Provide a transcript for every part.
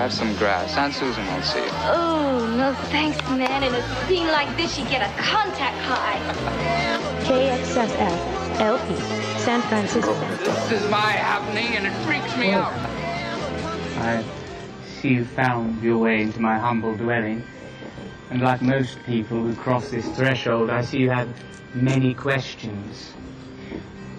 Have some grass. Aunt Susan won't see you. Oh, no thanks, man. In a scene like this, you get a contact high. KXSF, LP, San Francisco. Oh, this is my happening, and it freaks me oh. out. I see you found your way into my humble dwelling. And like most people who cross this threshold, I see you have many questions.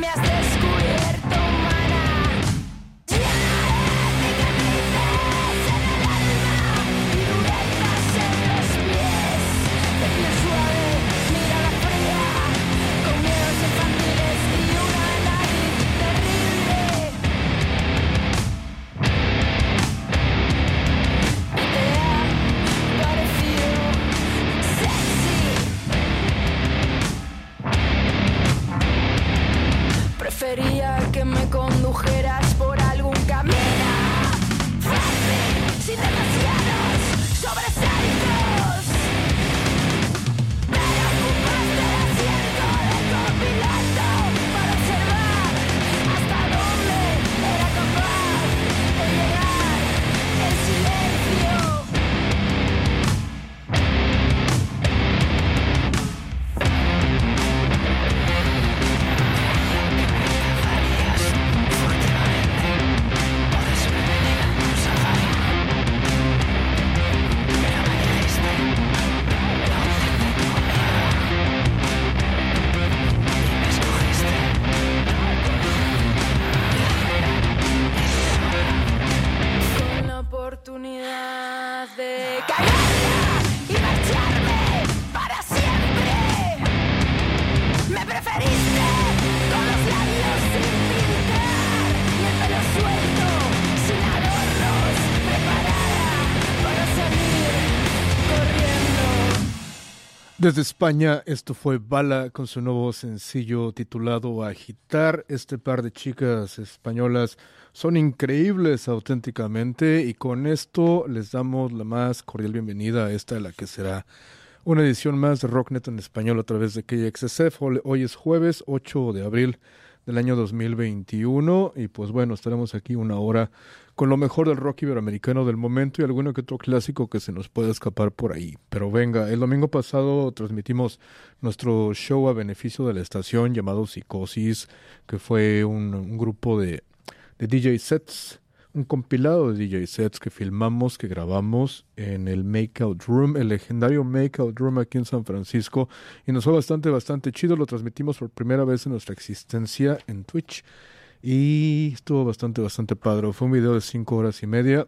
frágil y Desde España, esto fue Bala con su nuevo sencillo titulado Agitar. Este par de chicas españolas son increíbles auténticamente y con esto les damos la más cordial bienvenida a esta, la que será una edición más de Rocknet en español a través de KXSF. Hoy- es jueves 8 de abril del año 2021 y pues bueno, estaremos aquí una hora con lo mejor del rock iberoamericano del momento y alguno que otro clásico que se nos pueda escapar por ahí. Pero venga, el domingo pasado transmitimos nuestro show a beneficio de la estación llamado Psicosis, que fue un, un grupo de, de DJ sets, un compilado de DJ sets que filmamos, que grabamos en el Makeout Room, el legendario Makeout Room aquí en San Francisco, y nos fue bastante, bastante chido. Lo transmitimos por primera vez en nuestra existencia en Twitch. Y estuvo bastante, bastante padre. Fue un video de cinco horas y media.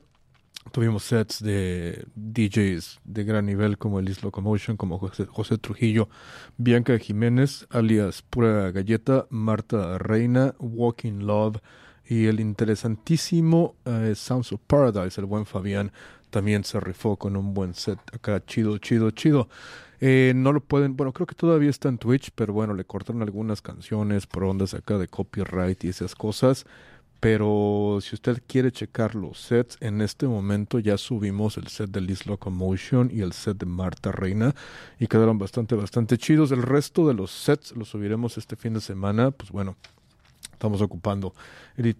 Tuvimos sets de DJs de gran nivel como Elis Locomotion, como José, José Trujillo, Bianca Jiménez, alias Pura Galleta, Marta Reina, Walking Love y el interesantísimo eh, Sounds of Paradise, el buen Fabián, también se rifó con un buen set acá, chido, chido, chido. Eh, no lo pueden, bueno, creo que todavía está en Twitch, pero bueno, le cortaron algunas canciones por ondas acá de copyright y esas cosas. Pero si usted quiere checar los sets, en este momento ya subimos el set de Liz Locomotion y el set de Marta Reina y quedaron bastante, bastante chidos. El resto de los sets los subiremos este fin de semana. Pues bueno, estamos ocupando,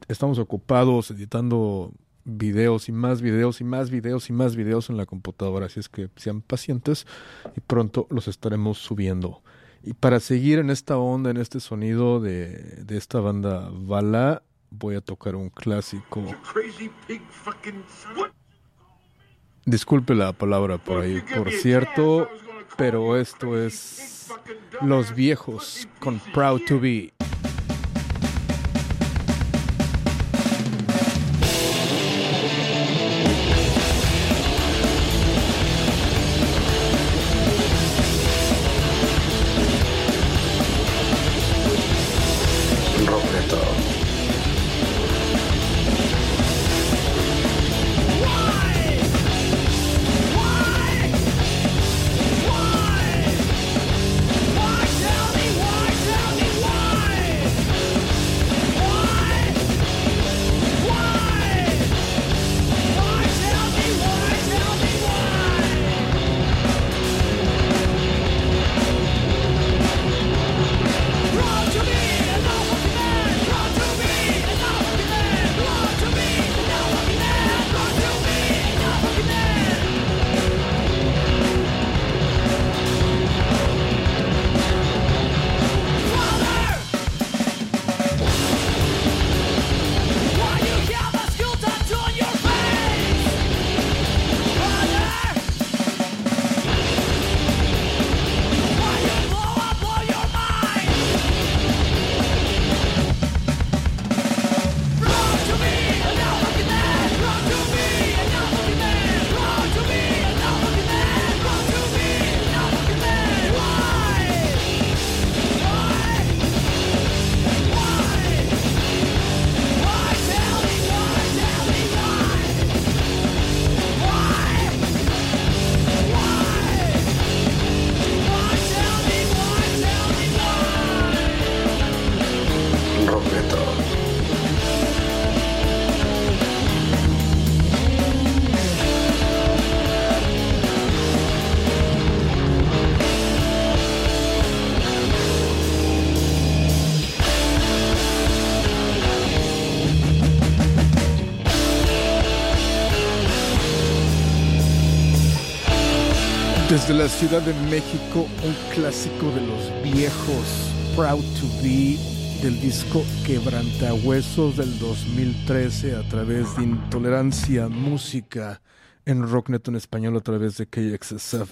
estamos ocupados editando videos y más videos y más videos y más videos en la computadora. Así es que sean pacientes y pronto los estaremos subiendo. Y para seguir en esta onda, en este sonido de, de esta banda Bala, voy a tocar un clásico. Disculpe la palabra por ahí, por cierto, pero esto es Los Viejos con Proud to Be. Desde la Ciudad de México, un clásico de los viejos, Proud to Be, del disco Quebrantahuesos del 2013 a través de Intolerancia Música en Rocknet en español a través de KXSF.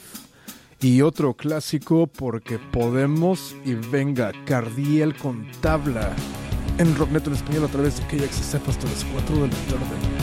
Y otro clásico porque Podemos y venga Cardiel con tabla en Rocknet en español a través de KXSF hasta las 4 de la tarde.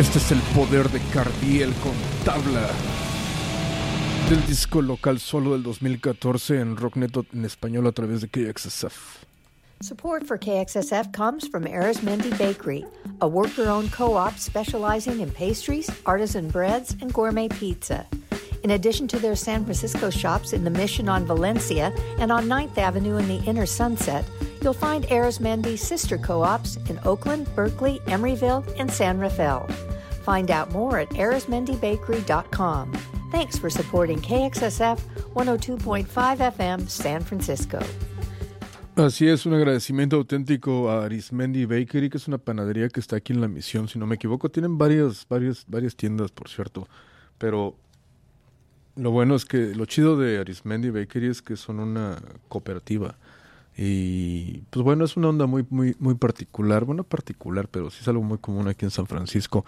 Este es el poder de Cardiel con tabla del disco local solo del 2014 en Rocknet en español a través de KXSF. Support for KXSF comes from Arizmendi Bakery, a worker-owned co-op specializing in pastries, artisan breads, and gourmet pizza. In addition to their San Francisco shops in the Mission on Valencia and on 9th Avenue in the Inner Sunset, you'll find Arizmendi's sister co-ops in Oakland, Berkeley, Emeryville, and San Rafael. Find out more at arizmendibakery.com. Thanks for supporting KXSF 102.5 FM San Francisco. Así es, un agradecimiento auténtico a Arismendi Bakery, que es una panadería que está aquí en la misión, si no me equivoco. Tienen varias, varias, varias tiendas, por cierto. Pero lo bueno es que lo chido de Arismendi Bakery es que son una cooperativa. Y pues bueno, es una onda muy, muy, muy particular, bueno, particular, pero sí es algo muy común aquí en San Francisco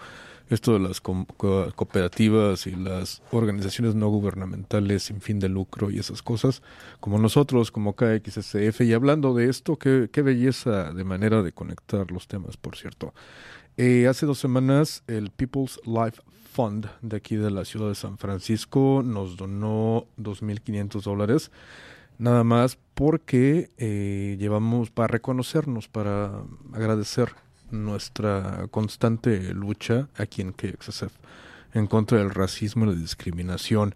esto de las cooperativas y las organizaciones no gubernamentales sin fin de lucro y esas cosas, como nosotros, como KXSF. Y hablando de esto, qué, qué belleza de manera de conectar los temas, por cierto. Eh, hace dos semanas el People's Life Fund de aquí de la ciudad de San Francisco nos donó 2.500 dólares, nada más porque eh, llevamos para reconocernos, para agradecer nuestra constante lucha aquí en KXSF. en contra del racismo y la discriminación.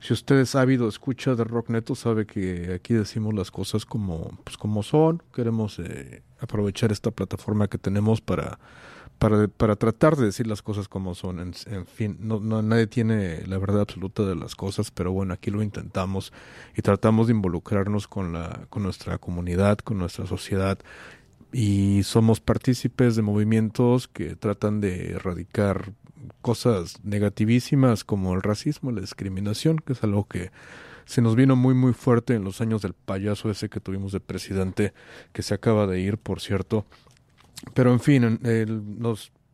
Si usted es ávido escucha de Rock Neto, sabe que aquí decimos las cosas como, pues como son. Queremos eh, aprovechar esta plataforma que tenemos para, para, para tratar de decir las cosas como son. En, fin, no, no, nadie tiene la verdad absoluta de las cosas, pero bueno, aquí lo intentamos y tratamos de involucrarnos con, la, con nuestra comunidad, con nuestra sociedad y somos partícipes de movimientos que tratan de erradicar cosas negativísimas como el racismo, la discriminación, que es algo que se nos vino muy muy fuerte en los años del payaso ese que tuvimos de presidente, que se acaba de ir, por cierto. Pero en fin, el,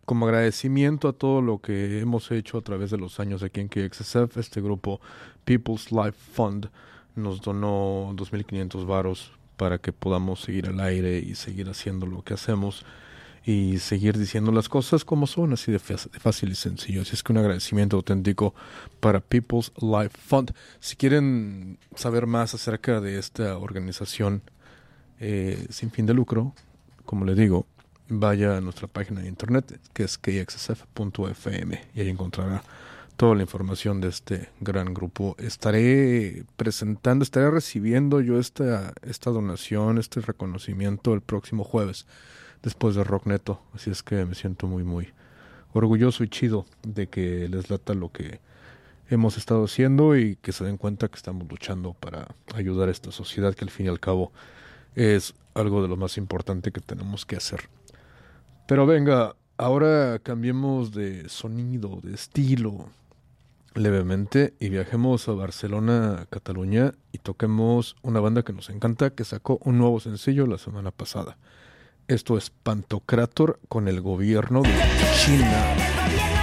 como agradecimiento a todo lo que hemos hecho a través de los años aquí en KXSF, este grupo People's Life Fund nos donó 2.500 varos para que podamos seguir al aire y seguir haciendo lo que hacemos y seguir diciendo las cosas como son, así de, fácil y sencillo. Así es que un agradecimiento auténtico para People's Life Fund. Si quieren saber más acerca de esta organización eh, sin fin de lucro, como le digo, vaya a nuestra página de internet que es kxsf.fm y ahí encontrará toda la información de este gran grupo. Estaré presentando, estaré recibiendo yo esta, esta donación, este reconocimiento el próximo jueves después de Rock Neto. Así es que me siento muy, muy orgulloso y chido de que les lata lo que hemos estado haciendo y que se den cuenta que estamos luchando para ayudar a esta sociedad que al fin y al cabo es algo de lo más importante que tenemos que hacer. Pero venga, ahora cambiemos de sonido, de estilo levemente y viajemos a Barcelona, Cataluña y toquemos una banda que nos encanta que sacó un nuevo sencillo la semana pasada. Esto es Pantocrator con el gobierno de China.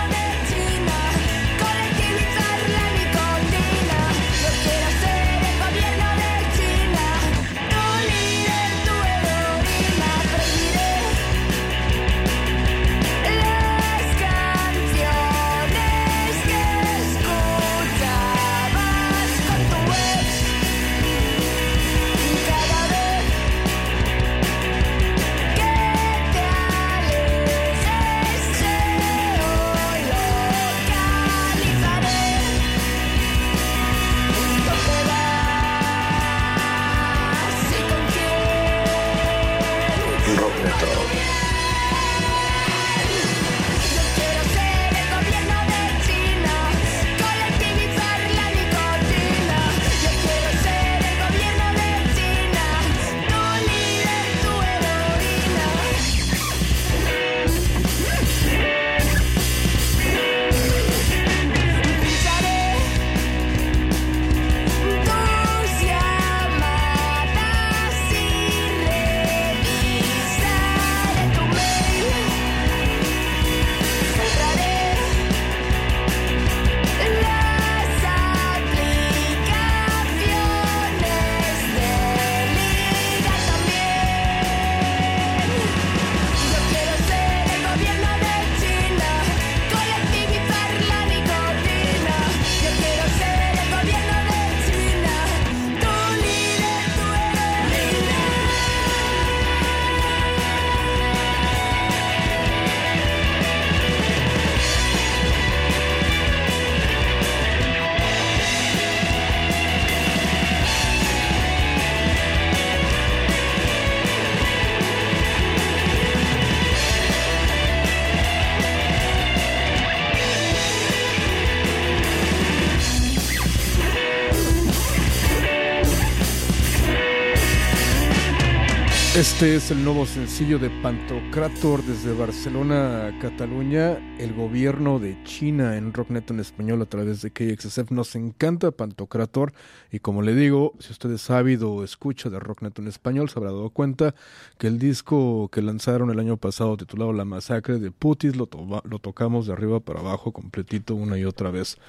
Este es el nuevo sencillo de Pantocrator desde Barcelona, Cataluña. El gobierno de China en Rocknet en español a través de KXSF. Nos encanta Pantocrator. Y como le digo, si usted es ávido o escucha de Rocknet en español, se habrá dado cuenta que el disco que lanzaron el año pasado titulado La Masacre de Putis lo, to lo tocamos de arriba para abajo completito una y otra vez.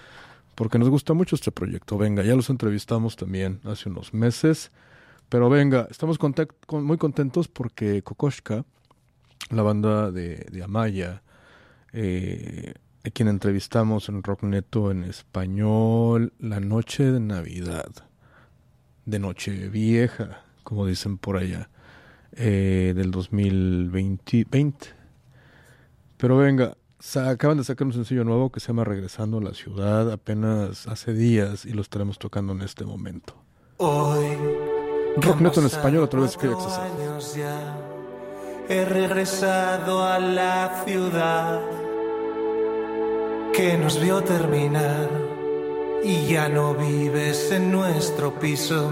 Porque nos gusta mucho este proyecto. Venga, ya los entrevistamos también hace unos meses. Pero venga, estamos muy contentos porque Kokoshka, la banda de, Amaya, eh, a quien entrevistamos en Rock Neto en español, la noche de Navidad, de Noche Vieja, como dicen por allá, eh, del 2020. Pero venga, acaban de sacar un sencillo nuevo que se llama Regresando a la Ciudad apenas hace días y lo estaremos tocando en este momento. Hoy Rock han Neto en español a través de cuatro KXSF. años ya. He regresado a la ciudad que nos vio terminar y ya no vives en nuestro piso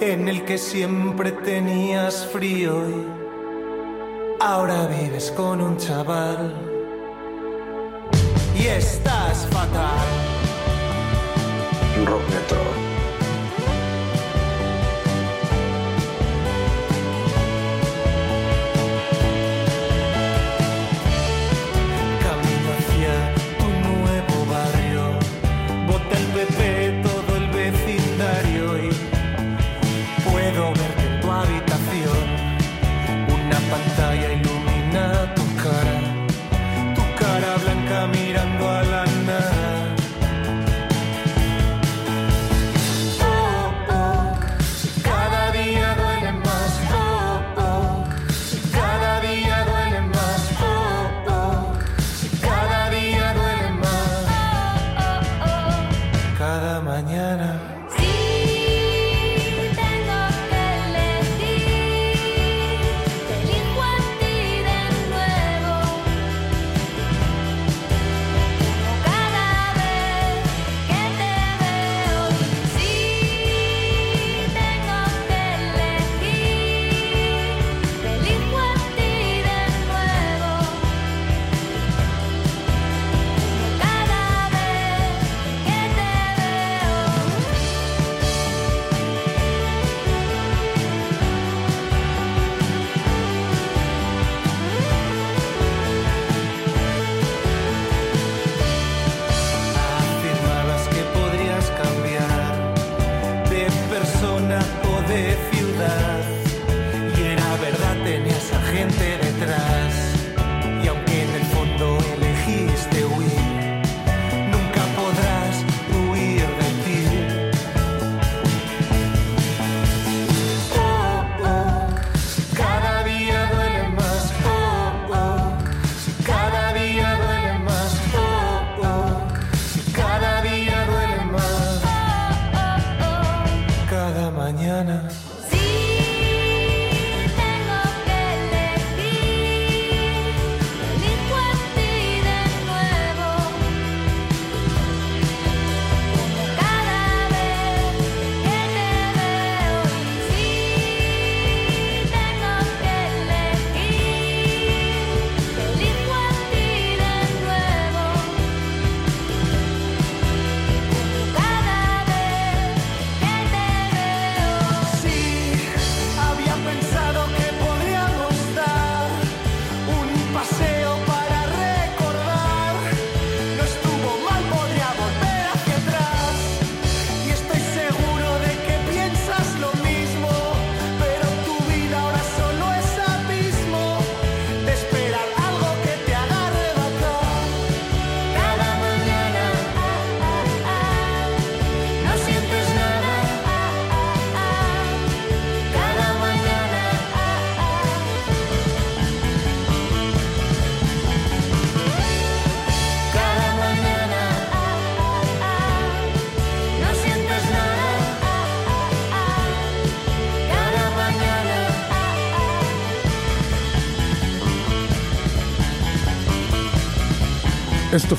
en el que siempre tenías frío y ahora vives con un chaval y estás fatal. Rock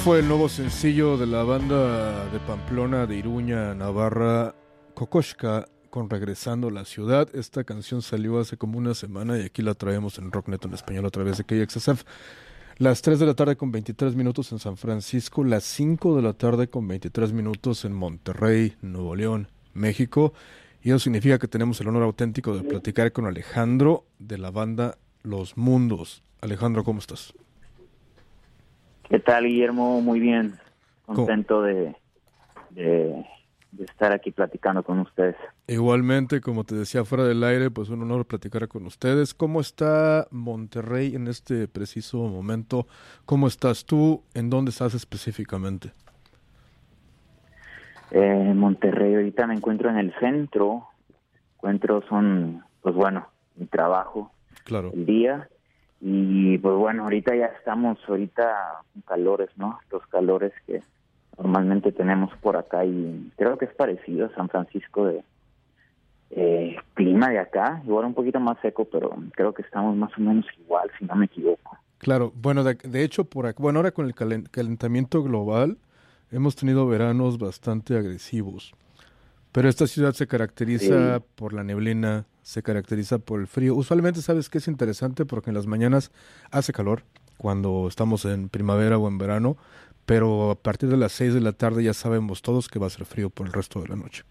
fue el nuevo sencillo de la banda de Pamplona, de Iruña, Navarra, Kokoshka, con Regresando a la Ciudad. Esta canción salió hace como una semana y aquí la traemos en Rocknet en español a través de KXSF. Las 3 de la tarde con 23 minutos en San Francisco, las 5 de la tarde con 23 minutos en Monterrey, Nuevo León, México. Y eso significa que tenemos el honor auténtico de platicar con Alejandro de la banda Los Mundos. Alejandro, ¿cómo estás? ¿Qué tal, Guillermo? Muy bien. Contento de, de, de estar aquí platicando con ustedes. Igualmente, como te decía fuera del aire, pues un honor platicar con ustedes. ¿Cómo está Monterrey en este preciso momento? ¿Cómo estás tú? ¿En dónde estás específicamente? Eh, Monterrey ahorita me encuentro en el centro. Encuentro son, pues bueno, mi trabajo, Claro. el día. Y pues bueno, ahorita ya estamos ahorita con calores, ¿no? Los calores que normalmente tenemos por acá y creo que es parecido a San Francisco de eh, clima de acá, igual un poquito más seco, pero creo que estamos más o menos igual, si no me equivoco. Claro, bueno, de, de hecho, por ac- bueno, ahora con el calen- calentamiento global hemos tenido veranos bastante agresivos. Pero esta ciudad se caracteriza Sí. por la neblina, se caracteriza por el frío. Usualmente sabes que es interesante porque en las mañanas hace calor cuando estamos en primavera o en verano, pero a partir de las 6 de la tarde ya sabemos todos que va a ser frío por el resto de la noche.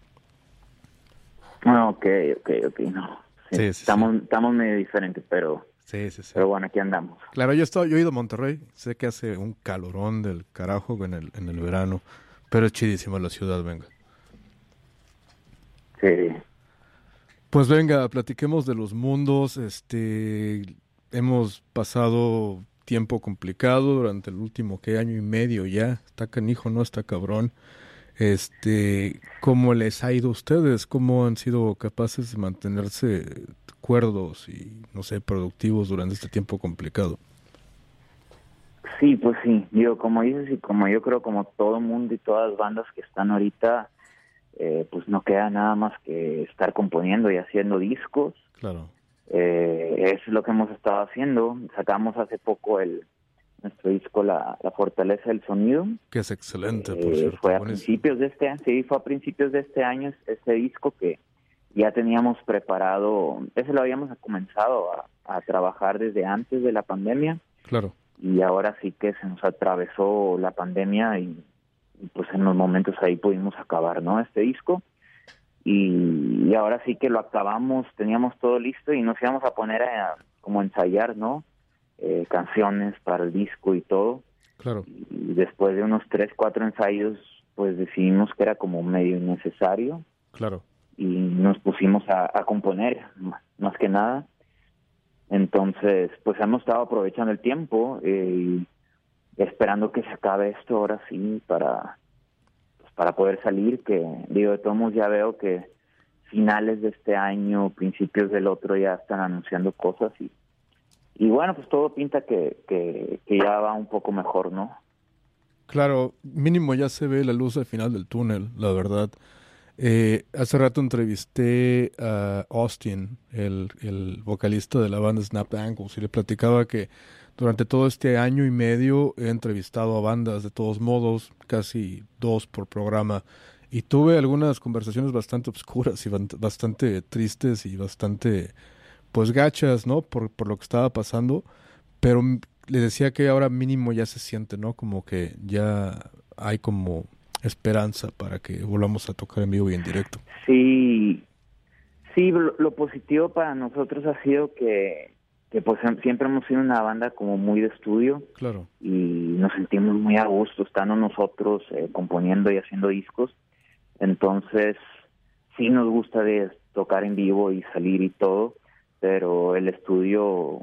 Ah, ok, ok, ok, no. Sí, Sí, sí, estamos, estamos medio diferentes, pero, Sí, sí, sí. pero bueno, aquí andamos. Claro, yo, he estado- yo he ido a Monterrey, sé que hace un calorón del carajo en el, en el verano, pero es chidísima la ciudad, venga. Sí. Pues venga, platiquemos de los mundos. Este, hemos pasado tiempo complicado durante el último ¿qué? año y medio ya. Está canijo, no está cabrón. Este, ¿cómo les ha ido a ustedes? ¿Cómo han sido capaces de mantenerse cuerdos y no sé, productivos durante este tiempo complicado? Sí, pues sí, yo como dices y como yo creo como todo mundo y todas las bandas que están ahorita, eh, pues no queda nada más que estar componiendo y haciendo discos. Claro. Eh, es lo que hemos estado haciendo. Sacamos hace poco el nuestro disco La, La Fortaleza del Sonido. Que es excelente, por Eh, cierto. fue a buenísimo. principios de este año, sí, fue a principios de este año este disco que ya teníamos preparado, ese lo habíamos comenzado a, a trabajar desde antes de la pandemia Claro. y ahora sí que se nos atravesó la pandemia y, pues en los momentos ahí pudimos acabar, ¿no? Este disco y, y ahora sí que lo acabamos, teníamos todo listo y nos íbamos a poner a como ensayar, ¿no? Eh, canciones para el disco y todo Claro. y después de unos tres, cuatro ensayos, pues decidimos que era como medio innecesario Claro. y nos pusimos a, a componer, más que nada. Entonces, pues hemos estado aprovechando el tiempo eh, y esperando que se acabe esto ahora sí para, pues, para poder salir, que digo, de todos ya veo que finales de este año, principios del otro ya están anunciando cosas y, y bueno, pues todo pinta que, que, ya va un poco mejor, ¿no? Claro, mínimo ya se ve la luz al final del túnel, la verdad. Eh, hace rato entrevisté a Austin, el, el vocalista de la banda Snap Ankles, y le platicaba que durante todo este año y medio he entrevistado a bandas de todos modos, casi dos por programa, y tuve algunas conversaciones bastante obscuras y bastante tristes y bastante, pues, gachas, ¿no? Por, por lo que estaba pasando, pero le decía que ahora mínimo ya se siente, ¿no? Como que ya hay como esperanza para que volvamos a tocar en vivo y en directo. Sí, sí, lo positivo para nosotros ha sido que, que pues hem- siempre hemos sido una banda como muy de estudio Claro, y nos sentimos muy a gusto estando nosotros eh, componiendo y haciendo discos. Entonces, sí nos gusta de tocar en vivo y salir y todo, pero el estudio,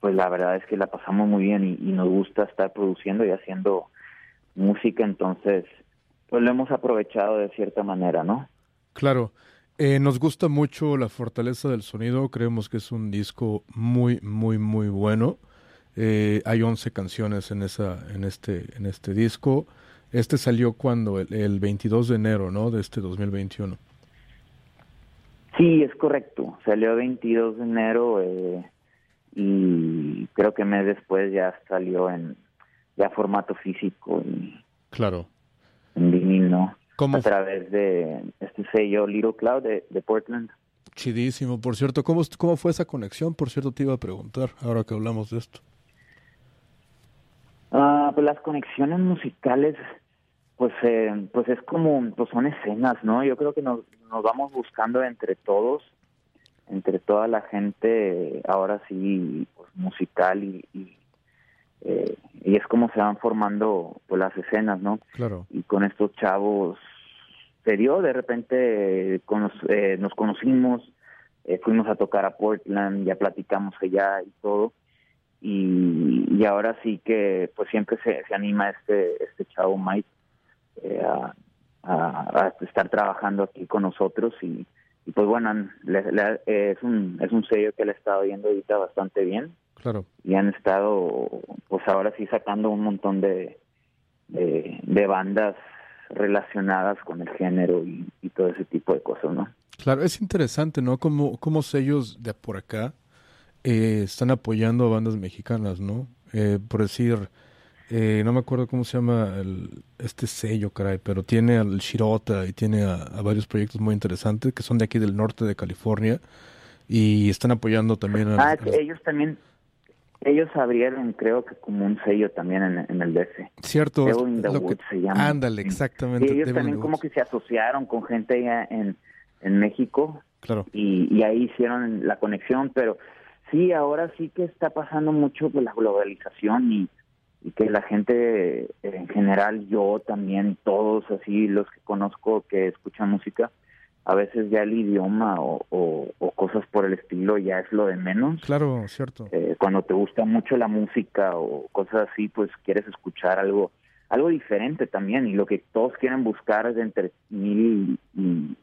pues la verdad es que la pasamos muy bien y, y nos gusta estar produciendo y haciendo música, entonces, pues lo hemos aprovechado de cierta manera, ¿no? claro. Eh, nos gusta mucho la fortaleza del sonido, creemos que es un disco muy, muy, muy bueno. Eh, hay 11 canciones en, esa, en, este, en este disco. Este salió cuando, el, el 22 de enero, ¿no? De este 2021. Sí, es correcto. Salió 22 de enero eh, y creo que mes después ya salió en ya formato físico y Claro. en vinil, ¿no? ¿Cómo A través de este sello Little Cloud de, de Portland. Chidísimo, por cierto. ¿Cómo, ¿Cómo fue esa conexión? Por cierto, te iba a preguntar, ahora que hablamos de esto. Ah, pues las conexiones musicales, pues, eh, pues es como, pues son escenas, ¿no? Yo creo que nos, nos vamos buscando entre todos, entre toda la gente, ahora sí, pues musical y, y, eh, y es como se van formando pues las escenas, ¿no? Claro. Y con estos chavos se dio, de repente eh, cono- eh, nos conocimos, eh, fuimos a tocar a Portland, ya platicamos allá y todo y, y ahora sí que pues siempre se, se anima este este chavo Mike eh, a, a- a estar trabajando aquí con nosotros y, y pues bueno le- le- es un es un sello que le está yendo ahorita bastante bien Claro. y han estado, pues ahora sí sacando un montón de, de, de bandas relacionadas con el género y, y todo ese tipo de cosas, ¿no? Claro, es interesante, ¿no? Como, como sellos de por acá eh, están apoyando a bandas mexicanas, ¿no? Eh, por decir, eh, no me acuerdo cómo se llama el, este sello, caray, pero tiene al Shirota y tiene a, a varios proyectos muy interesantes que son de aquí del norte de California y están apoyando también a... Ah, a- ellos también, ellos abrieron creo que como un sello también en, en el DC. Cierto, Devil in the que- se llama. ándale, exactamente. Y ellos Devil también como que se asociaron con gente allá en, en México Claro, y, y ahí hicieron la conexión, pero sí, ahora sí que está pasando mucho de la globalización y, y que la gente en general, yo también, todos así, los que conozco que escuchan música, a veces ya el idioma o, o, o cosas por el estilo ya es lo de menos. claro, cierto. Eh, cuando te gusta mucho la música o cosas así, pues quieres escuchar algo algo diferente también y lo que todos quieren buscar es entre mil y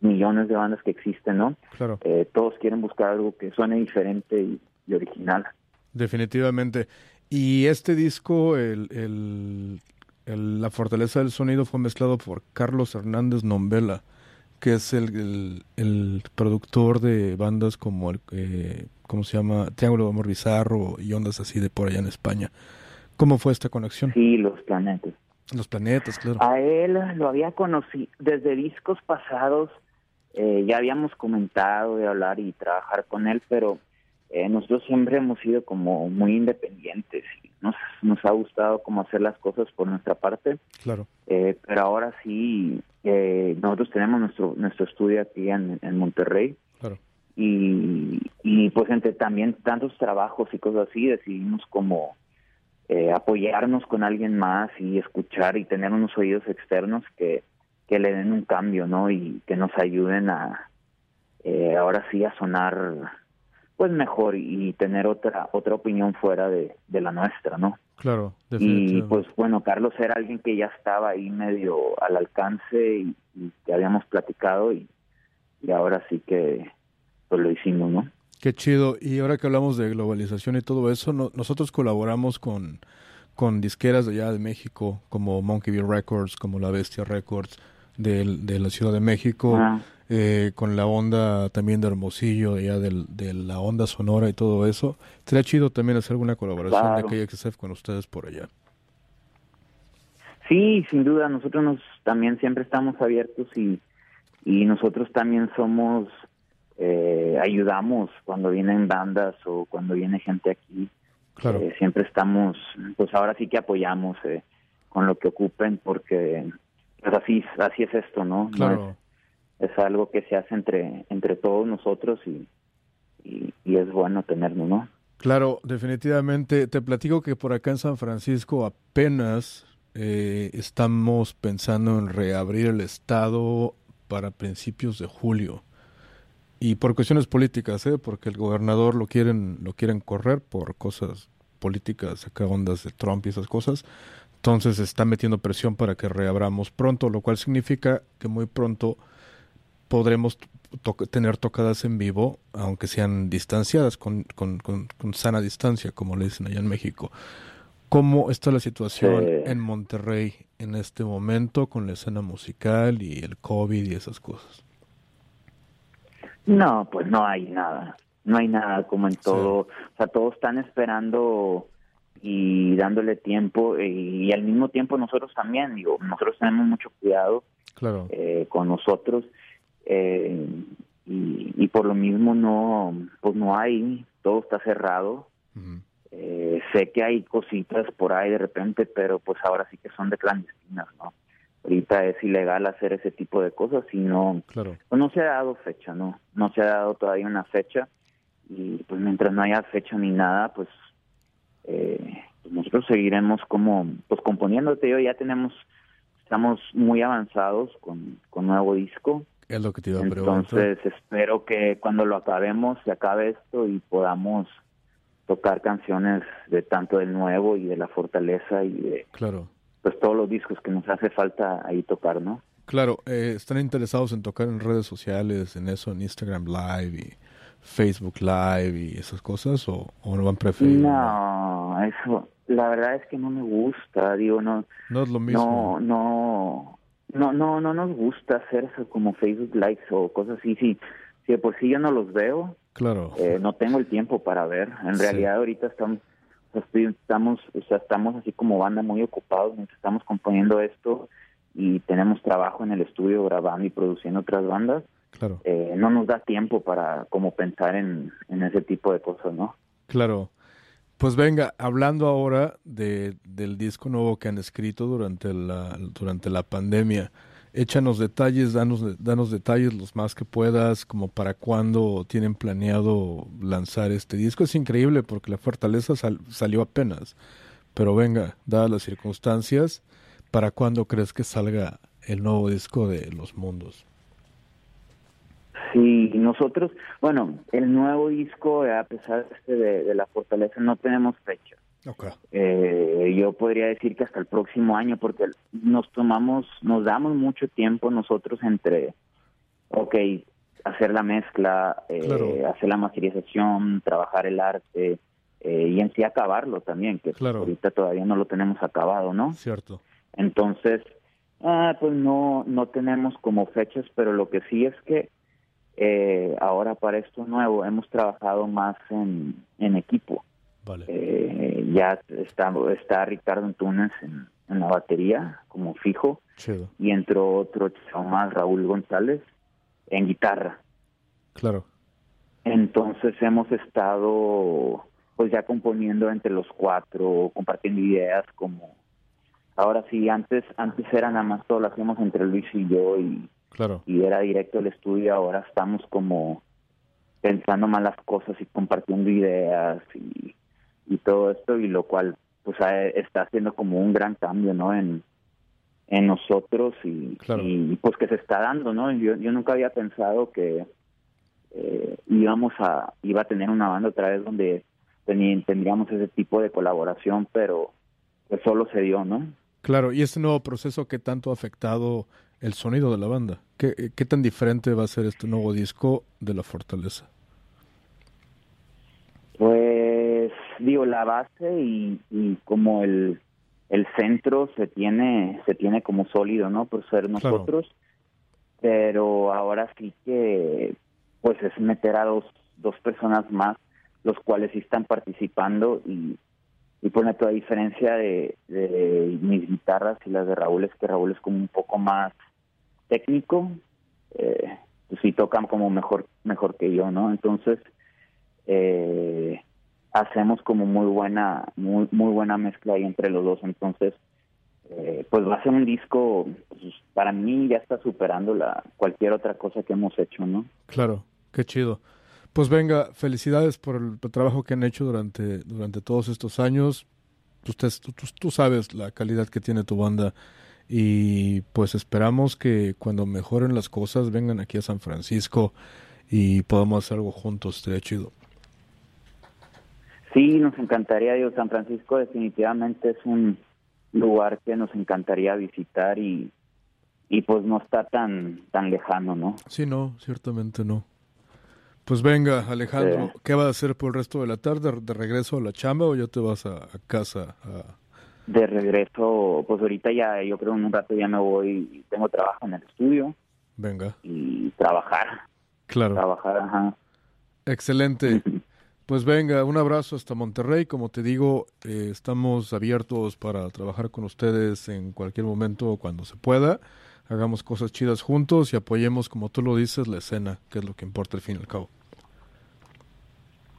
millones de bandas que existen, ¿no? Claro. Eh, todos quieren buscar algo que suene diferente y, y original. Definitivamente. Y este disco, el, el- el- La Fortaleza del Sonido, fue mezclado por Carlos Hernández Nombela, que es el, el- el productor de bandas como, el, eh, ¿cómo se llama? Triángulo de Amor Bizarro y ondas así de por allá en España. ¿Cómo fue esta conexión? Sí, los planetas. Los planetas, claro. A él lo había conocido desde discos pasados, eh, ya habíamos comentado de hablar y trabajar con él, pero eh, nosotros siempre hemos sido como muy independientes. y Nos, nos ha gustado como hacer las cosas por nuestra parte, Claro, eh, pero ahora sí, eh, nosotros tenemos nuestro nuestro estudio aquí en, en Monterrey claro. y, y pues entre también tantos trabajos y cosas así decidimos como eh, apoyarnos con alguien más y escuchar y tener unos oídos externos que, que le den un cambio, ¿no? Y que nos ayuden a eh, ahora sí a sonar pues mejor y tener otra otra opinión fuera de, de la nuestra, ¿no? Claro, Y pues bueno, Carlos era alguien que ya estaba ahí medio al alcance y, y que habíamos platicado y, y ahora sí que pues lo hicimos, ¿no? Qué chido. Y ahora que hablamos de globalización y todo eso, no- nosotros colaboramos con, con disqueras de allá de México, como Monkey Bee Records, como La Bestia Records de, la Ciudad de México, Ah. Eh, con la onda también de Hermosillo, allá del, de la onda sonora y todo eso. Sería chido también hacer alguna colaboración Claro. de KXSF con ustedes por allá. Sí, sin duda, nosotros nos también siempre estamos abiertos y, y nosotros también somos, eh, ayudamos cuando vienen bandas o cuando viene gente aquí. Claro. Eh, siempre estamos, pues ahora sí que apoyamos eh, con lo que ocupen porque pues así, así es esto, ¿no? No Claro. es, es algo que se hace entre, entre todos nosotros y, y, es bueno tenerlo, ¿no? Claro, definitivamente. Te platico que por acá en San Francisco apenas eh, estamos pensando en reabrir el estado para principios de julio. Y por cuestiones políticas, ¿eh? porque el gobernador lo quieren, lo quieren correr por cosas políticas, acá ondas de Trump y esas cosas. Entonces está metiendo presión para que reabramos pronto, lo cual significa que muy pronto podremos to- tener tocadas en vivo, aunque sean distanciadas, con, con, con, con sana distancia, como le dicen allá en México. ¿Cómo está la situación Sí. en Monterrey en este momento con la escena musical y el COVID y esas cosas? No, pues no hay nada. No hay nada como en todo. O sea, todos están esperando y dándole tiempo y, al mismo tiempo nosotros también, digo, nosotros tenemos mucho cuidado Claro, eh, con nosotros eh, y, y por lo mismo no, pues no hay, todo está cerrado. Eh, sé que hay cositas por ahí de repente, pero pues ahora sí que son de clandestinas, ¿no? Ahorita es ilegal hacer ese tipo de cosas y no, claro. pues no se ha dado fecha, ¿no? No se ha dado todavía una fecha y pues mientras no haya fecha ni nada, pues, eh, pues nosotros seguiremos como, pues componiéndote yo ya tenemos, estamos muy avanzados con, con nuevo disco, Es lo que te iba a preguntar. entonces espero que cuando lo acabemos se acabe esto y podamos tocar canciones de tanto del nuevo y de la fortaleza y de Claro. pues todos los discos que nos hace falta ahí tocar, ¿no? Claro, eh, están interesados en tocar en redes sociales, en eso, en Instagram Live y Facebook Live y esas cosas o, o no han preferido? No, eso, la verdad es que no me gusta, digo, no, No es lo mismo. no, no, no, no, no nos gusta hacer eso como Facebook Likes o cosas así, sí, si de por sí yo no los veo, Claro. eh, no tengo el tiempo para ver, en Sí. realidad ahorita estamos, estoy- estamos, o sea, estamos así como banda muy ocupados mientras estamos componiendo esto y tenemos trabajo en el estudio grabando y produciendo otras bandas, Claro. eh, no nos da tiempo para como pensar en, en ese tipo de cosas, ¿no? Claro. Pues venga, hablando ahora de, del disco nuevo que han escrito durante la, durante la pandemia, échanos detalles, danos, danos detalles los más que puedas, como para cuándo tienen planeado lanzar este disco. Es increíble porque la fortaleza sal- salió apenas, pero venga, dadas las circunstancias, ¿para cuándo crees que salga el nuevo disco de Los Mundos? Sí, nosotros, bueno, el nuevo disco, a pesar de, este de, la fortaleza, no tenemos fecha. Eh, yo podría decir que hasta el próximo año, porque nos tomamos, nos damos mucho tiempo nosotros entre, ok, hacer la mezcla, eh, Claro. hacer la masterización, trabajar el arte eh, y en sí acabarlo también, que Claro. ahorita todavía no lo tenemos acabado, ¿no? Cierto. Entonces, ah, pues no, no tenemos como fechas, pero lo que sí es que eh, ahora para esto nuevo hemos trabajado más en, en equipo. Vale. Eh, ya está, está Ricardo Antunes en, en la batería como fijo Chido. y entró otro chavo más, Raúl González, en guitarra. Claro. Entonces hemos estado pues ya componiendo entre los cuatro, compartiendo ideas como ahora sí antes antes era nada más todo lo hacíamos entre Luis y yo y, Claro. y era directo al estudio, ahora estamos como pensando más las cosas y compartiendo ideas y, y todo esto y lo cual pues está haciendo como un gran cambio, ¿no? En, en nosotros y, Claro. y, pues que se está dando, ¿no? Yo, yo nunca había pensado que eh, íbamos a iba a tener una banda otra vez donde tendríamos ese tipo de colaboración, pero pues solo se dio, ¿no? Claro, y este nuevo proceso, ¿qué tanto ha afectado el sonido de la banda? ¿Qué, qué tan diferente va a ser este nuevo disco de La Fortaleza? Pues digo la base y, y como el, el centro se tiene se tiene como sólido, ¿no? Por ser nosotros, pero ahora sí que pues es meter a dos dos personas más, los cuales sí están participando y y por ejemplo, a diferencia de, de mis guitarras y las de Raúl, es que Raúl es como un poco más técnico, eh, pues sí tocan como mejor mejor que yo, ¿no? Entonces, eh, hacemos como muy buena muy muy buena mezcla ahí entre los dos entonces eh, pues va a ser un disco pues, para mí ya está superando la cualquier otra cosa que hemos hecho no Claro, qué chido. Pues venga, felicidades por el trabajo que han hecho durante, durante todos estos años. Usted, tú, tú- tú sabes la calidad que tiene tu banda y pues esperamos que cuando mejoren las cosas vengan aquí a San Francisco y podamos hacer algo juntos, estaría chido. sí nos encantaría digo San Francisco definitivamente es un lugar que nos encantaría visitar y y pues no está tan tan lejano no Sí, no, ciertamente no. Pues venga, Alejandro, Sí. ¿qué vas a hacer por el resto de la tarde? ¿De regreso a la chamba o ya te vas a, a casa? a- de regreso pues ahorita ya yo creo en un rato ya me voy tengo trabajo en el estudio Venga, y trabajar claro. trabajar ajá Excelente. Pues venga, un abrazo hasta Monterrey. Como te digo, eh, estamos abiertos para trabajar con ustedes en cualquier momento cuando se pueda. Hagamos cosas chidas juntos y apoyemos, como tú lo dices, la escena, que es lo que importa al fin y al cabo.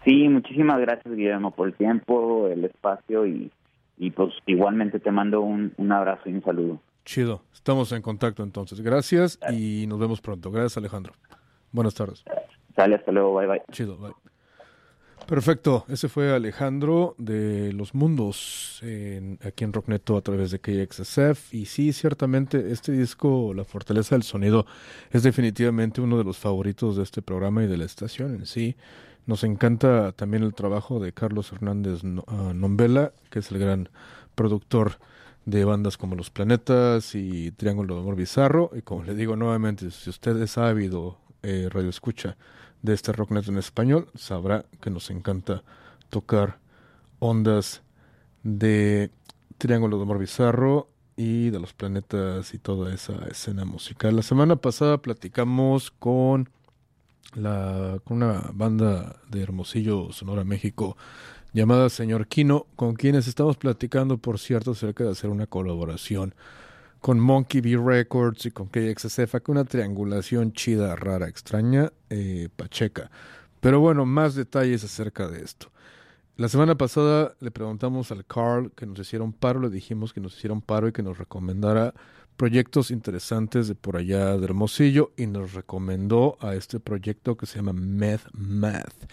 Sí, muchísimas gracias Guillermo por el tiempo, el espacio y, y pues igualmente te mando un, un abrazo y un saludo. Chido. Estamos en contacto entonces. Gracias y nos vemos pronto. Gracias, Alejandro. Buenas tardes. Sale, hasta luego, bye bye. Chido, bye. Perfecto, ese fue Alejandro de Los Mundos en- aquí en Rockneto a través de KXSF y sí, ciertamente este disco, La Fortaleza del Sonido, es definitivamente uno de los favoritos de este programa y de la estación en sí. Nos encanta también el trabajo de Carlos Hernández ah, Nombela, que es el gran productor de bandas como Los Planetas y Triángulo de Amor Bizarro. Y como le digo nuevamente, si usted es ávido eh, radio escucha de este Rocknet en español sabrá que nos encanta tocar ondas de Triángulo de Amor Bizarro y de los planetas y toda esa escena musical. La semana pasada platicamos con la con una banda de Hermosillo, Sonora, México, llamada Señor Kino, con quienes estamos platicando, por cierto, acerca de hacer una colaboración con Monkey B Records y con KXSF, que una triangulación chida, rara, extraña, eh, pacheca. Pero bueno, más detalles acerca de esto. La semana pasada le preguntamos al Carl que nos hiciera un paro, le dijimos que nos hiciera un paro y que nos recomendara proyectos interesantes de por allá de Hermosillo y nos recomendó a este proyecto que se llama Meth Math.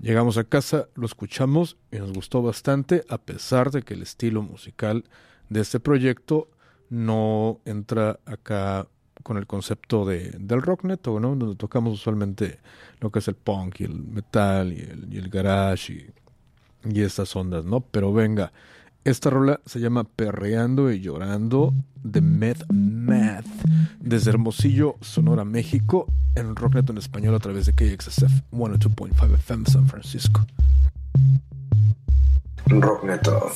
Llegamos a casa, lo escuchamos y nos gustó bastante, a pesar de que el estilo musical de este proyecto no entra acá con el concepto de, del rock neto, ¿no? Donde tocamos usualmente lo que es el punk y el metal y el, y el garage y, y estas ondas, ¿no? Pero venga, esta rola se llama Perreando y Llorando de Meth Math desde Hermosillo, Sonora, México, en Rocknet en español a través de KXSF 102.5 FM San Francisco. Rockneto.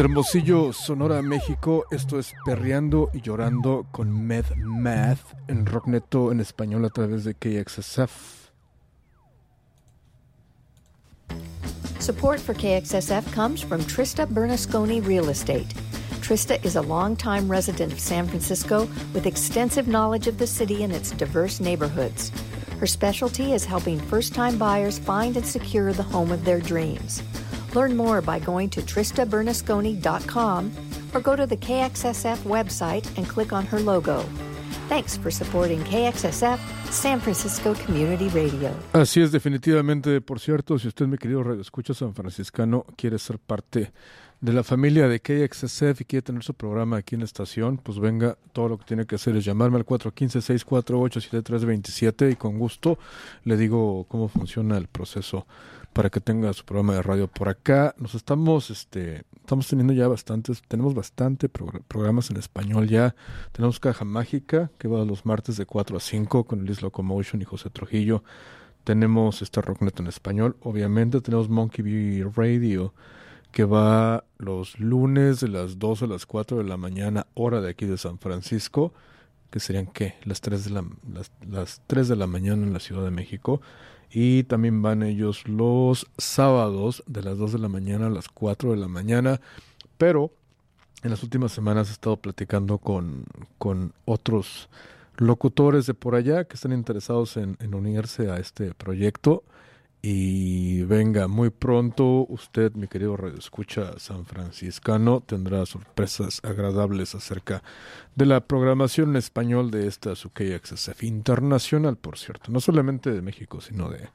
Desde Hermosillo, Sonora, México, esto es Perreando y Llorando con Med Math en Rockneto en español a través de KXSF. Support for KXSF comes from Trista Bernasconi Real Estate. Trista is a longtime resident of San Francisco with extensive knowledge of the city and its diverse neighborhoods. Her specialty is helping first time buyers find and secure the home of their dreams. Learn more by going to TristaBernasconi.com or go to the KXSF website and click on her logo. Thanks for supporting KXSF San Francisco Community Radio. Así es, definitivamente. Por cierto, si usted, mi querido Radio Escucha San Franciscano, quiere ser parte de la familia de KXSF y quiere tener su programa aquí en la estación, pues venga, todo lo que tiene que hacer es llamarme al 415-648-7327 y con gusto le digo cómo funciona el proceso para que tenga su programa de radio por acá. Nos estamos, este, estamos teniendo ya bastantes, tenemos bastante progr- programas en español ya. Tenemos Caja Mágica, que va los martes de 4 a 5 con Liz Locomotion y José Trujillo. Tenemos este Rocknet en español, obviamente. Tenemos Monkey Bee Radio, que va los lunes de las 2 a las 4 de la mañana, hora de aquí de San Francisco. que serían qué, las 3 de la, las, las 3 de la mañana en la Ciudad de México. Y también van ellos los sábados de las 2 de la mañana a las 4 de la mañana. Pero en las últimas semanas he estado platicando con, con otros locutores de por allá que están interesados en, en unirse a este proyecto. Y venga, muy pronto usted, mi querido Radio Escucha San Franciscano, tendrá sorpresas agradables acerca de la programación en español de esta su KXSF internacional, por cierto, no solamente de México, sino de,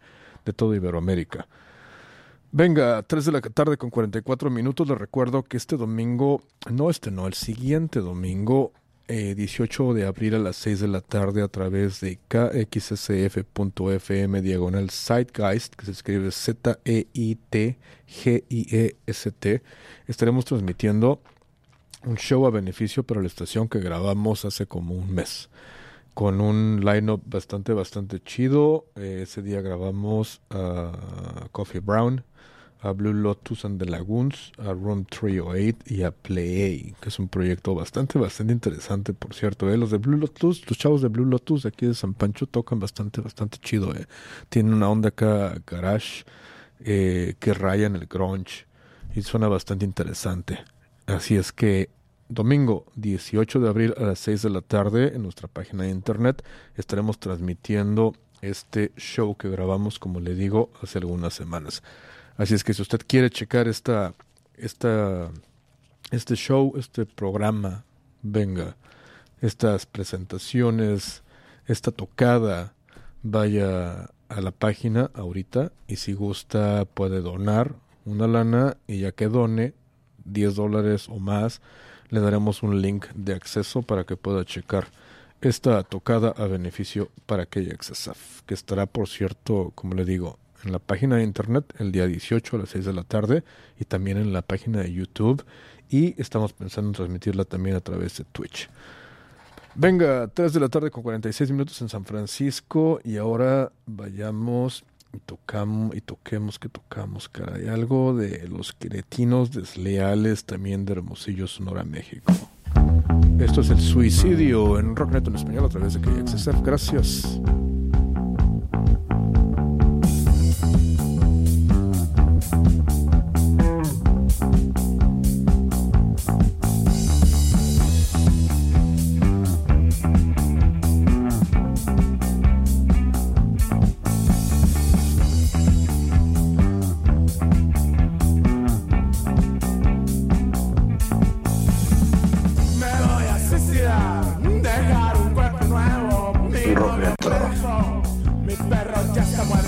de toda Iberoamérica. Venga, 3 de la tarde con 44 minutos. Les recuerdo que este domingo, no este no, el siguiente domingo, eh, 18 de abril a las 6 de la tarde a través de kxsf.fm diagonal Zeitgeist, que se escribe Z-E-I-T-G-I-E-S-T. Estaremos transmitiendo un show a beneficio para la estación que grabamos hace como un mes con un lineup bastante bastante chido. Eh, ese día grabamos a Coffee Brown, a Blue Lotus and the Lagoons, a Room 308 y a Play, que es un proyecto bastante bastante interesante, por cierto. ¿eh? Los de Blue Lotus, los chavos de Blue Lotus de aquí de San Pancho tocan bastante bastante chido. ¿eh? Tienen una onda acá garage eh, que raya en el grunge y suena bastante interesante. Así es que domingo 18 de abril a las 6 de la tarde en nuestra página de internet estaremos transmitiendo este show que grabamos, como le digo, hace algunas semanas. Así es que si usted quiere checar esta, este show, este programa, venga, estas presentaciones, esta tocada, vaya a la página ahorita y si gusta puede donar una lana y ya que done 10 dólares o más, le daremos un link de acceso para que pueda checar esta tocada a beneficio para KXSF, que estará, por cierto, como le digo, en la página de internet el día 18 a las 6 de la tarde y también en la página de YouTube y estamos pensando en transmitirla también a través de Twitch. Venga, 3 de la tarde con 46 minutos en San Francisco y ahora vayamos y tocamos y toquemos que tocamos, caray, algo de los cretinos desleales también de Hermosillo, Sonora, México. Esto es el suicidio en Rocknet en español a través de KXSF. Gracias.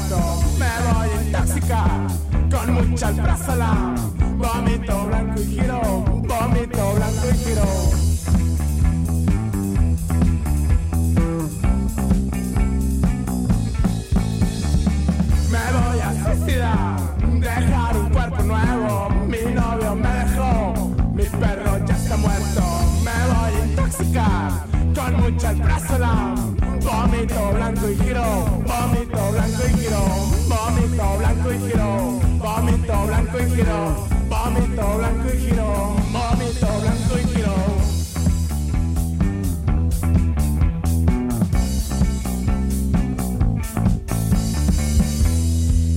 Me voy a intoxicar con mucha alprazolam. Blanco y blanco y.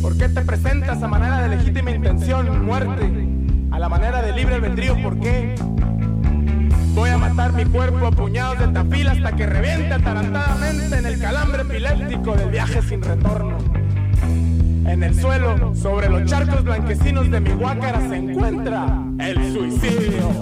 ¿Por qué te presentas a manera de legítima intención, muerte? A la manera de libre albedrío, ¿por qué? Voy a matar mi cuerpo a puñados de tafil hasta que reviente atarantadamente en el calambre epiléptico del viaje sin retorno. En el suelo, sobre los charcos blanquecinos de mi guácara, se encuentra el suicidio.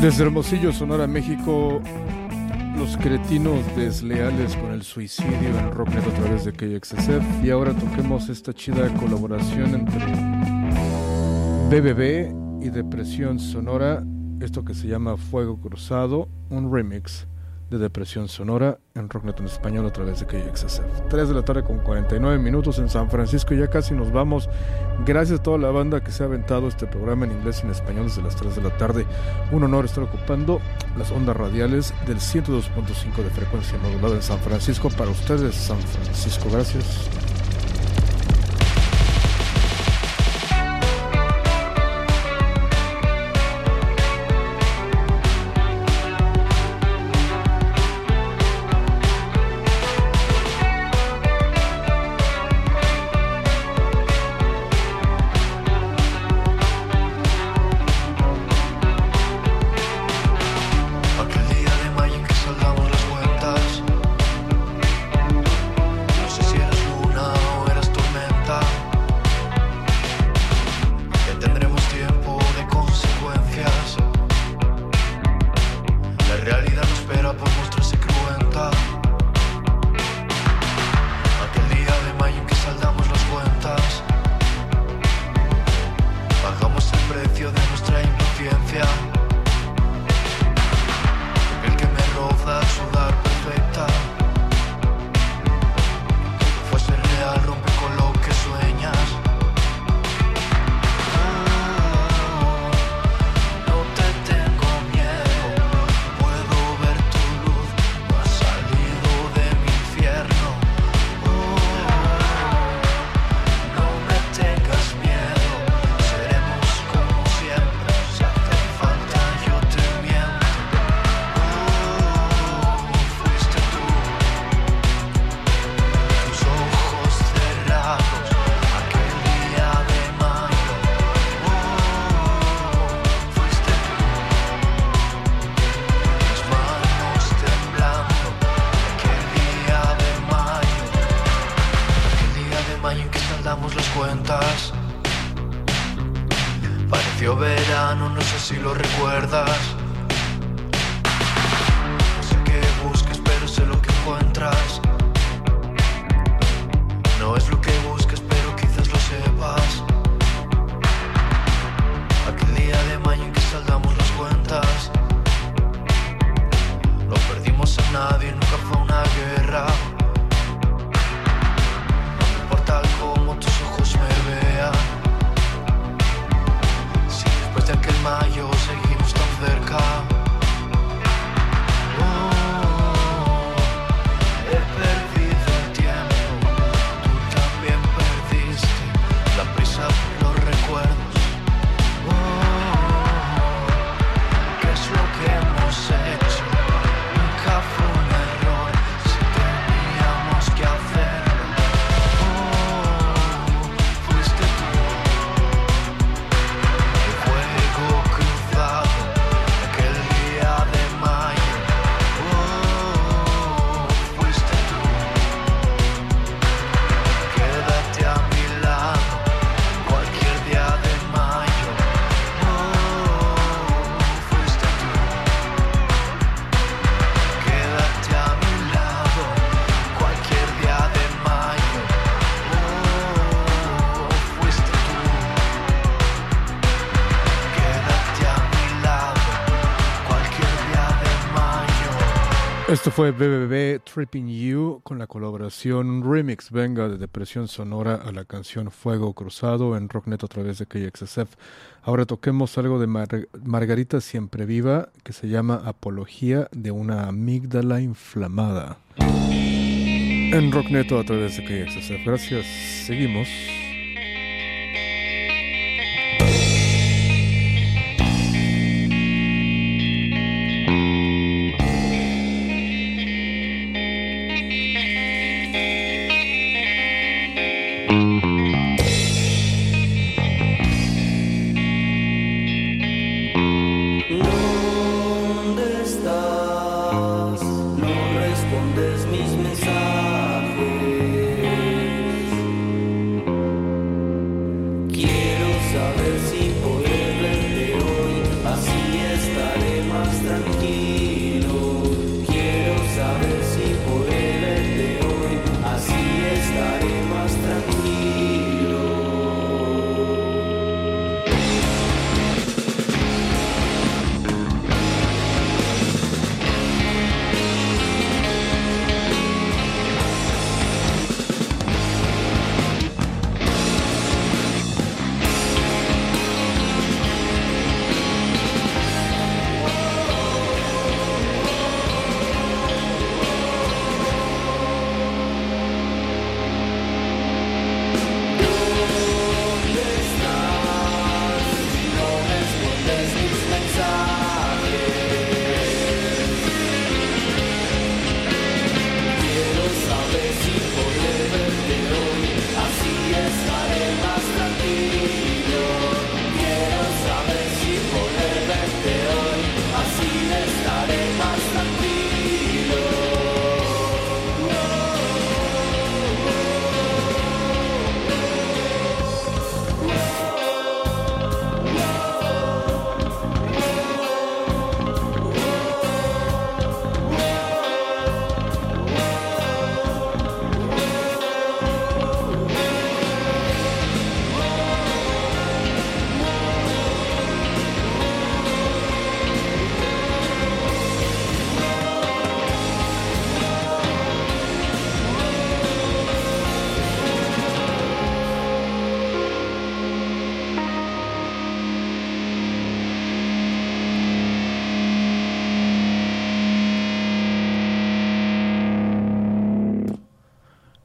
Desde Hermosillo, Sonora, México, los cretinos desleales con el suicidio en Rocknet a través de KXSF. Y ahora toquemos esta chida colaboración entre BBB y Depresión Sonora, esto que se llama Fuego Cruzado, un remix de Depresión Sonora en Rocknet en español a través de KXSF. 3 de la tarde con 49 minutos en San Francisco, ya casi nos vamos. Gracias a toda la banda que se ha aventado este programa en inglés y en español desde las 3 de la tarde. Un honor estar ocupando las ondas radiales del 102.5 de frecuencia modulada en San Francisco para ustedes, San Francisco. Gracias. Esto fue BBB Tripping You con la colaboración remix venga de Depresión Sonora a la canción Fuego Cruzado en Rocknet a través de KXSF. Ahora toquemos algo de Mar- Margarita Siempre Viva que se llama Apología de una amígdala inflamada. En Rocknet a través de KXSF. Gracias. Seguimos.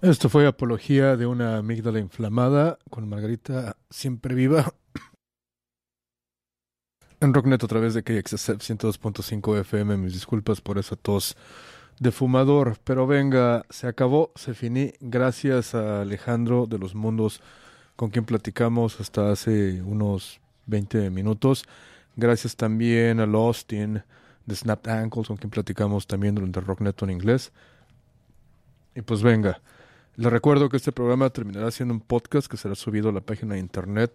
Esto fue apología de una amígdala inflamada con Margarita siempre viva. En Rocknet a través de KXSF 102.5 FM. Mis disculpas por esa tos de fumador. Pero venga, se acabó, se finí. Gracias a Alejandro de los Mundos con quien platicamos hasta hace unos 20 minutos. Gracias también a Austin de Snapped Ankles con quien platicamos también durante Rocknet en inglés. Y pues venga. Les recuerdo que este programa terminará siendo un podcast que será subido a la página de internet.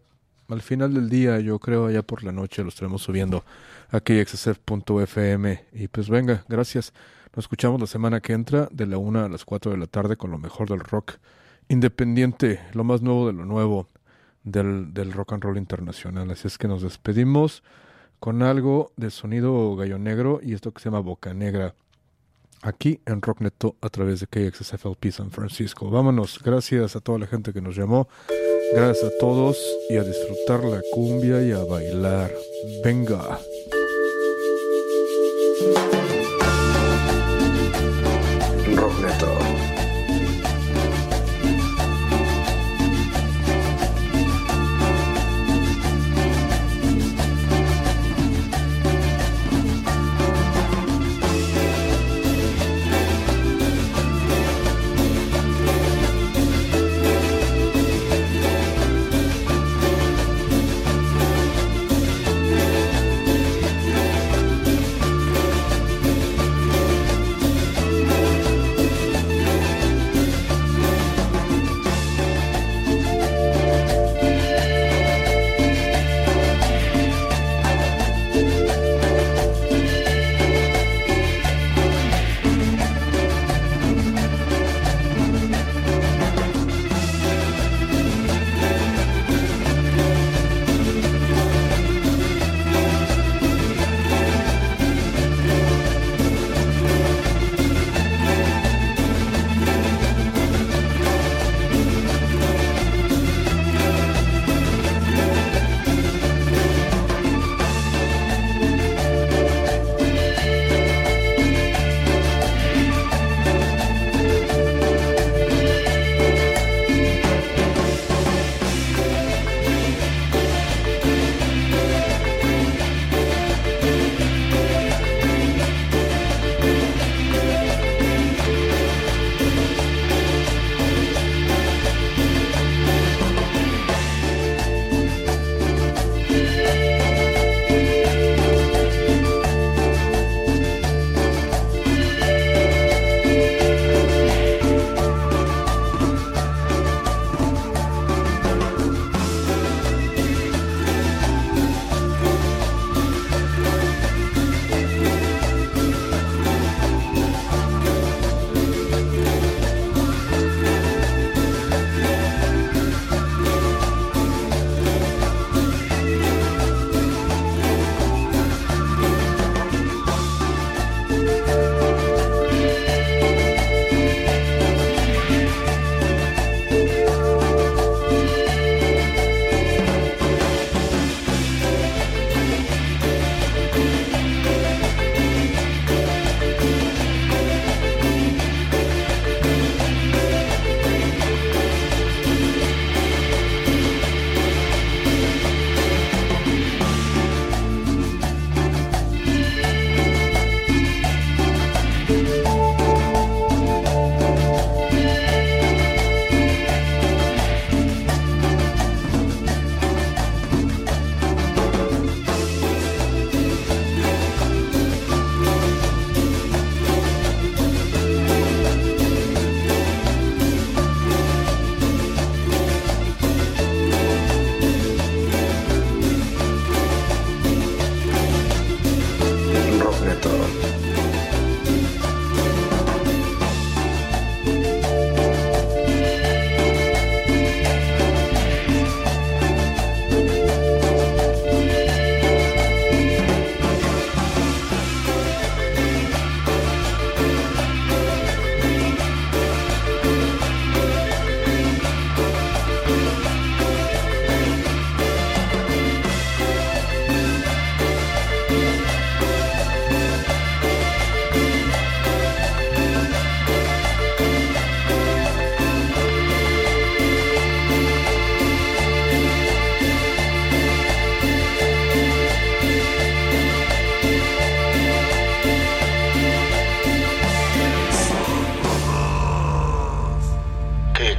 Al final del día, yo creo, allá por la noche, lo estaremos subiendo a kxsf.fm. Y pues venga, gracias. Nos escuchamos la semana que entra de la 1 a las 4 de la tarde con lo mejor del rock independiente, lo más nuevo de lo nuevo del, del rock and roll internacional. Así es que nos despedimos con algo de sonido gallo negro y esto que se llama Boca Negra aquí en Rockneto a través de KXSFLP San Francisco. Vámonos, gracias a toda la gente que nos llamó, gracias a todos y a disfrutar la cumbia y a bailar. Venga.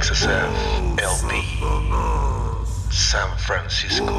KXSF LP San Francisco.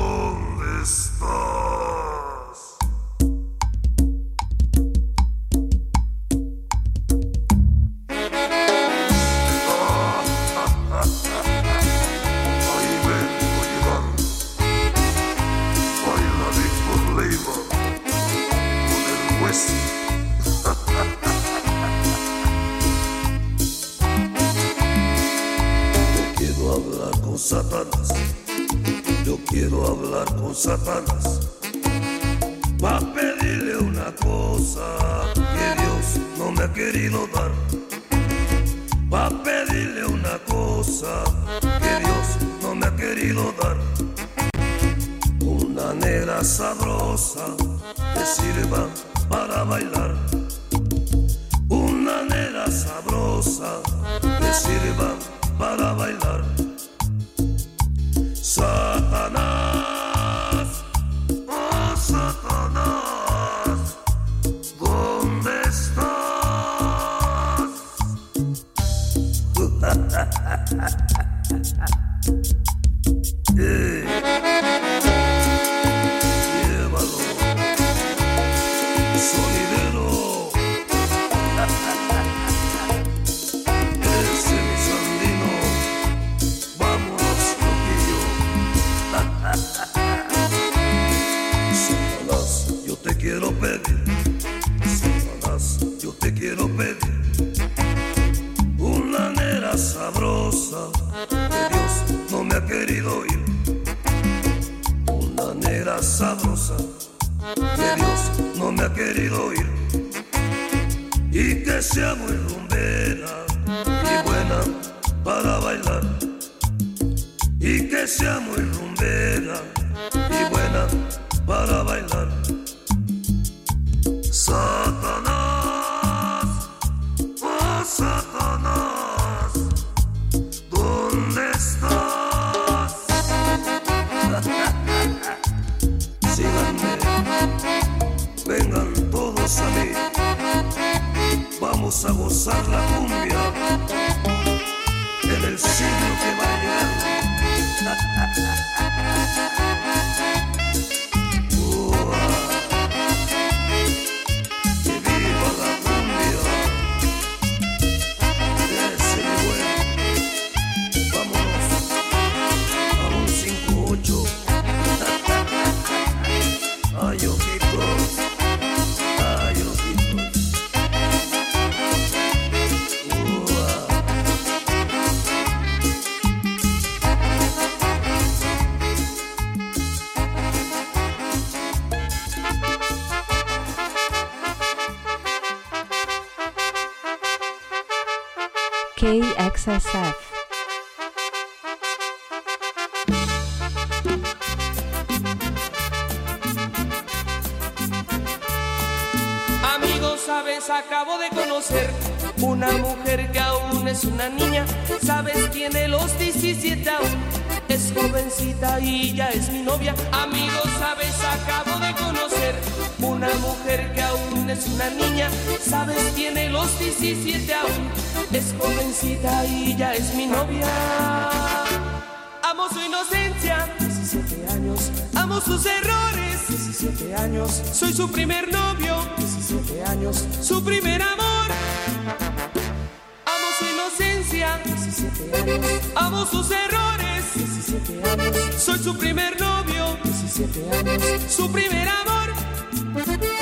Y que sea muy rumbera jovencita y ya es mi novia. Amo su inocencia, 17 años. Amo sus errores, 17 años. Soy su primer novio, 17 años. Su primer amor. Amo su inocencia, 17 años. Amo sus errores, 17 años. Soy su primer novio, 17 años. Su primer amor.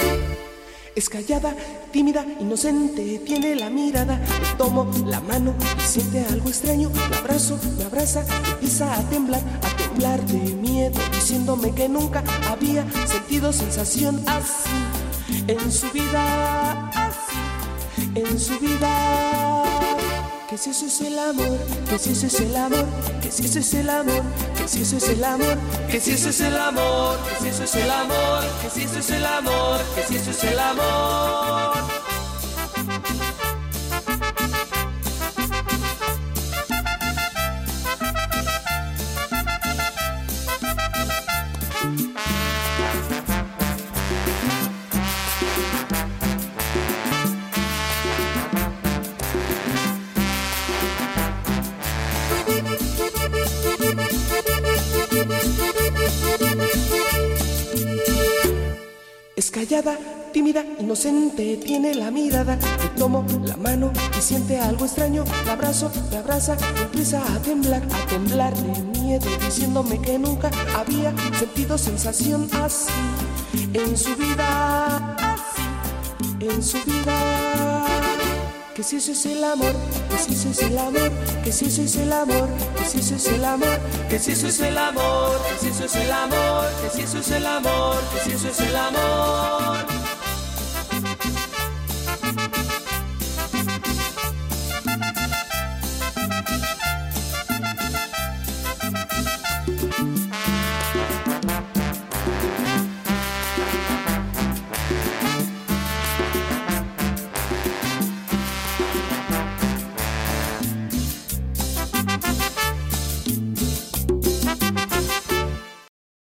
Es callada, tímida, inocente, tiene la mirada. Tomo la mano y siente algo extraño. La abrazo, me abraza, empieza a temblar, a temblar de miedo, diciéndome que nunca había sentido sensación así en su vida, así en su vida. Que si eso es el amor, que si eso es el amor, que si eso es el amor, que si eso es el amor, que si eso es el amor, que si eso es el amor, que si eso es el amor, que si eso es el amor. Tímida, inocente, tiene la mirada. Le tomo la mano y siente algo extraño. La abrazo, me abraza, empieza a temblar, a temblar de miedo, diciéndome que nunca había sentido sensación así en su vida, así en su vida. Que si eso es el amor, que si eso es el amor, que si eso es el amor, que si eso es el amor, que si eso es el amor, que si eso es el amor, que si eso es el amor, que si eso es el amor.